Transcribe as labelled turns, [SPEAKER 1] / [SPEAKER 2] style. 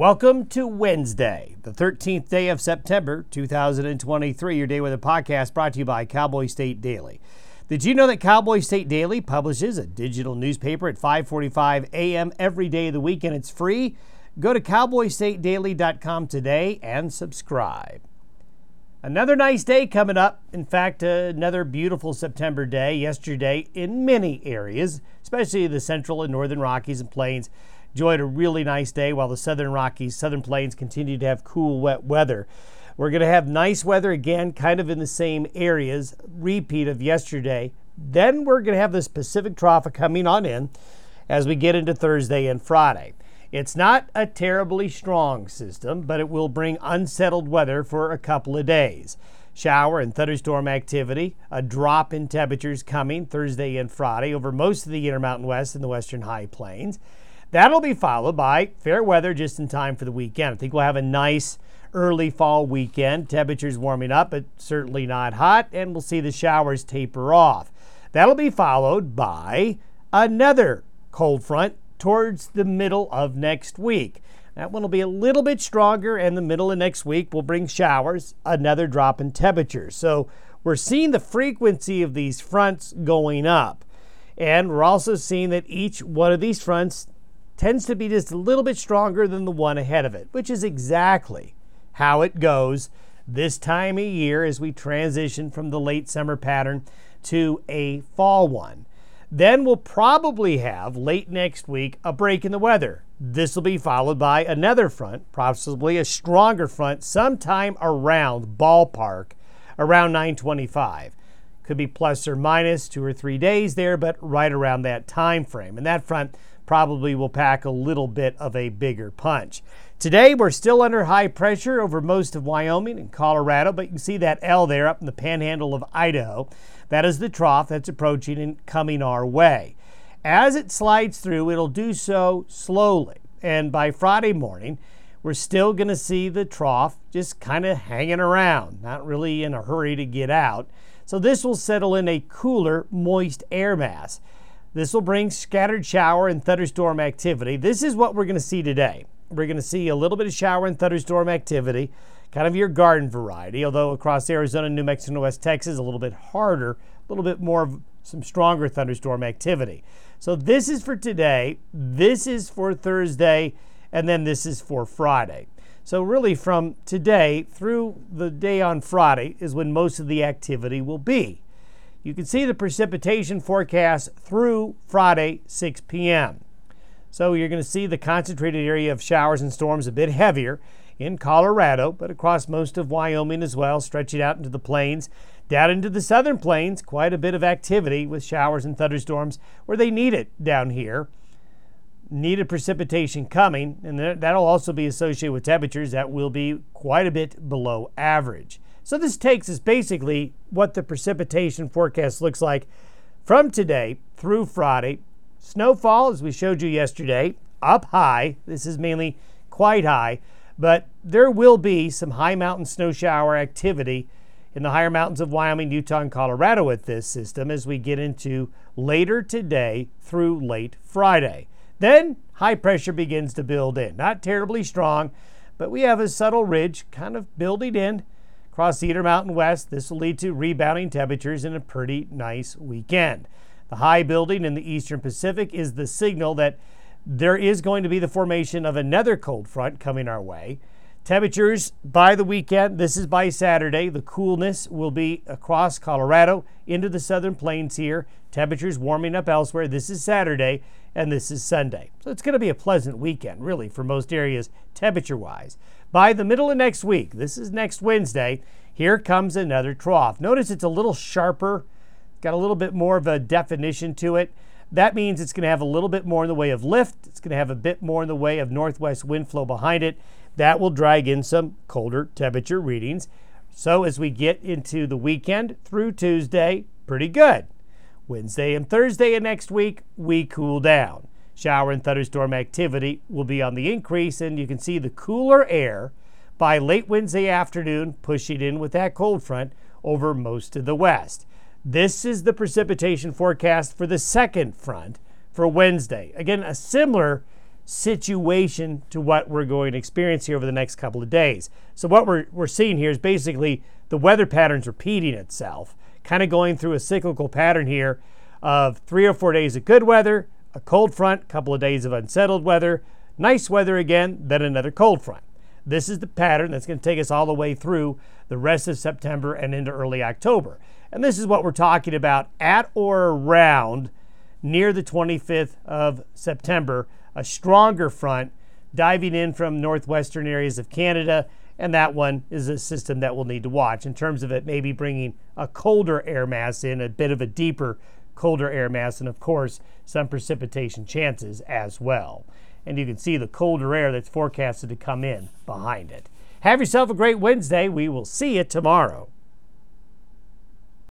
[SPEAKER 1] Welcome to Wednesday, the 13th day of September 2023. Your day with a podcast brought to you by Cowboy State Daily. Did you know that Cowboy State Daily publishes a digital newspaper at 5:45 a.m. every day of the week and it's free? Go to cowboystatedaily.com today and subscribe. Another nice day coming up. In fact, another beautiful September day yesterday in many areas, especially the central and northern Rockies and Plains enjoyed a really nice day while the southern Rockies, southern plains continue to have cool, wet weather. We're going to have nice weather again, kind of in the same areas, repeat of yesterday. Then we're going to have this Pacific trough coming on in as we get into Thursday and Friday. It's not a terribly strong system, but it will bring unsettled weather for a couple of days. Shower and thunderstorm activity, a drop in temperatures coming Thursday and Friday over most of the Intermountain West and the Western High Plains. That'll be followed by fair weather just in time for the weekend. I think we'll have a nice early fall weekend. Temperatures warming up, but certainly not hot, and we'll see the showers taper off. That'll be followed by another cold front towards the middle of next week. That one will be a little bit stronger, and the middle of next week will bring showers, another drop in temperatures. So we're seeing the frequency of these fronts going up. And we're also seeing that each one of these fronts tends to be just a little bit stronger than the one ahead of it, which is exactly how it goes this time of year as we transition from the late summer pattern to a fall one. Then we'll probably have late next week a break in the weather. This will be followed by another front, possibly a stronger front, sometime around ballpark around 925. Could be plus or minus two or three days there, but right around that time frame. And that front probably will pack a little bit of a bigger punch. Today, we're still under high pressure over most of Wyoming and Colorado, but you can see that L there up in the panhandle of Idaho. That is the trough that's approaching and coming our way. As it slides through, it'll do so slowly. And by Friday morning, we're still going to see the trough just kind of hanging around, not really in a hurry to get out. So this will settle in a cooler, moist air mass. This will bring scattered shower and thunderstorm activity. This is what we're going to see today. We're going to see a little bit of shower and thunderstorm activity, kind of your garden variety, although across Arizona, New Mexico, and West Texas, a little bit harder, a little bit more of some stronger thunderstorm activity. So this is for today, this is for Thursday, and then this is for Friday. So really from today through the day on Friday is when most of the activity will be. You can see the precipitation forecast through Friday, 6 p.m. So you're going to see the concentrated area of showers and storms a bit heavier in Colorado, but across most of Wyoming as well, stretching out into the plains. Down into the southern plains, quite a bit of activity with showers and thunderstorms where they need it down here. Needed precipitation coming, and that'll also be associated with temperatures that will be quite a bit below average. So this takes us basically what the precipitation forecast looks like from today through Friday. Snowfall, as we showed you yesterday, up high. This is mainly quite high, but there will be some high mountain snow shower activity in the higher mountains of Wyoming, Utah, and Colorado with this system as we get into later today through late Friday. Then high pressure begins to build in. Not terribly strong, but we have a subtle ridge kind of building in across the Intermountain West. This will lead to rebounding temperatures and a pretty nice weekend. The high building in the eastern Pacific is the signal that there is going to be the formation of another cold front coming our way. Temperatures by the weekend, this is by Saturday, the coolness will be across Colorado into the southern plains here. Temperatures warming up elsewhere. This is Saturday and this is Sunday. So it's going to be a pleasant weekend, really, for most areas, temperature wise. By the middle of next week, this is next Wednesday, here comes another trough. Notice it's a little sharper, got a little bit more of a definition to it. That means it's going to have a little bit more in the way of lift. It's going to have a bit more in the way of northwest wind flow behind it. That will drag in some colder temperature readings. So as we get into the weekend through Tuesday, pretty good. Wednesday and Thursday of next week, we cool down. Shower and thunderstorm activity will be on the increase, and you can see the cooler air by late Wednesday afternoon pushing in with that cold front over most of the west. This is the precipitation forecast for the second front for Wednesday. Again, a similar situation to what we're going to experience here over the next couple of days. So, what we're, we're seeing here is basically the weather patterns repeating itself, kind of going through a cyclical pattern here of three or four days of good weather, a cold front, couple of days of unsettled weather, nice weather again, then another cold front. This is the pattern that's going to take us all the way through the rest of September and into early October. And this is what we're talking about at or around near the 25th of September, a stronger front diving in from northwestern areas of Canada. And that one is a system that we'll need to watch in terms of it maybe bringing a colder air mass in, a bit of a deeper colder air mass, and of course, some precipitation chances as well. And you can see the colder air that's forecasted to come in behind it. Have yourself a great Wednesday. We will see you tomorrow.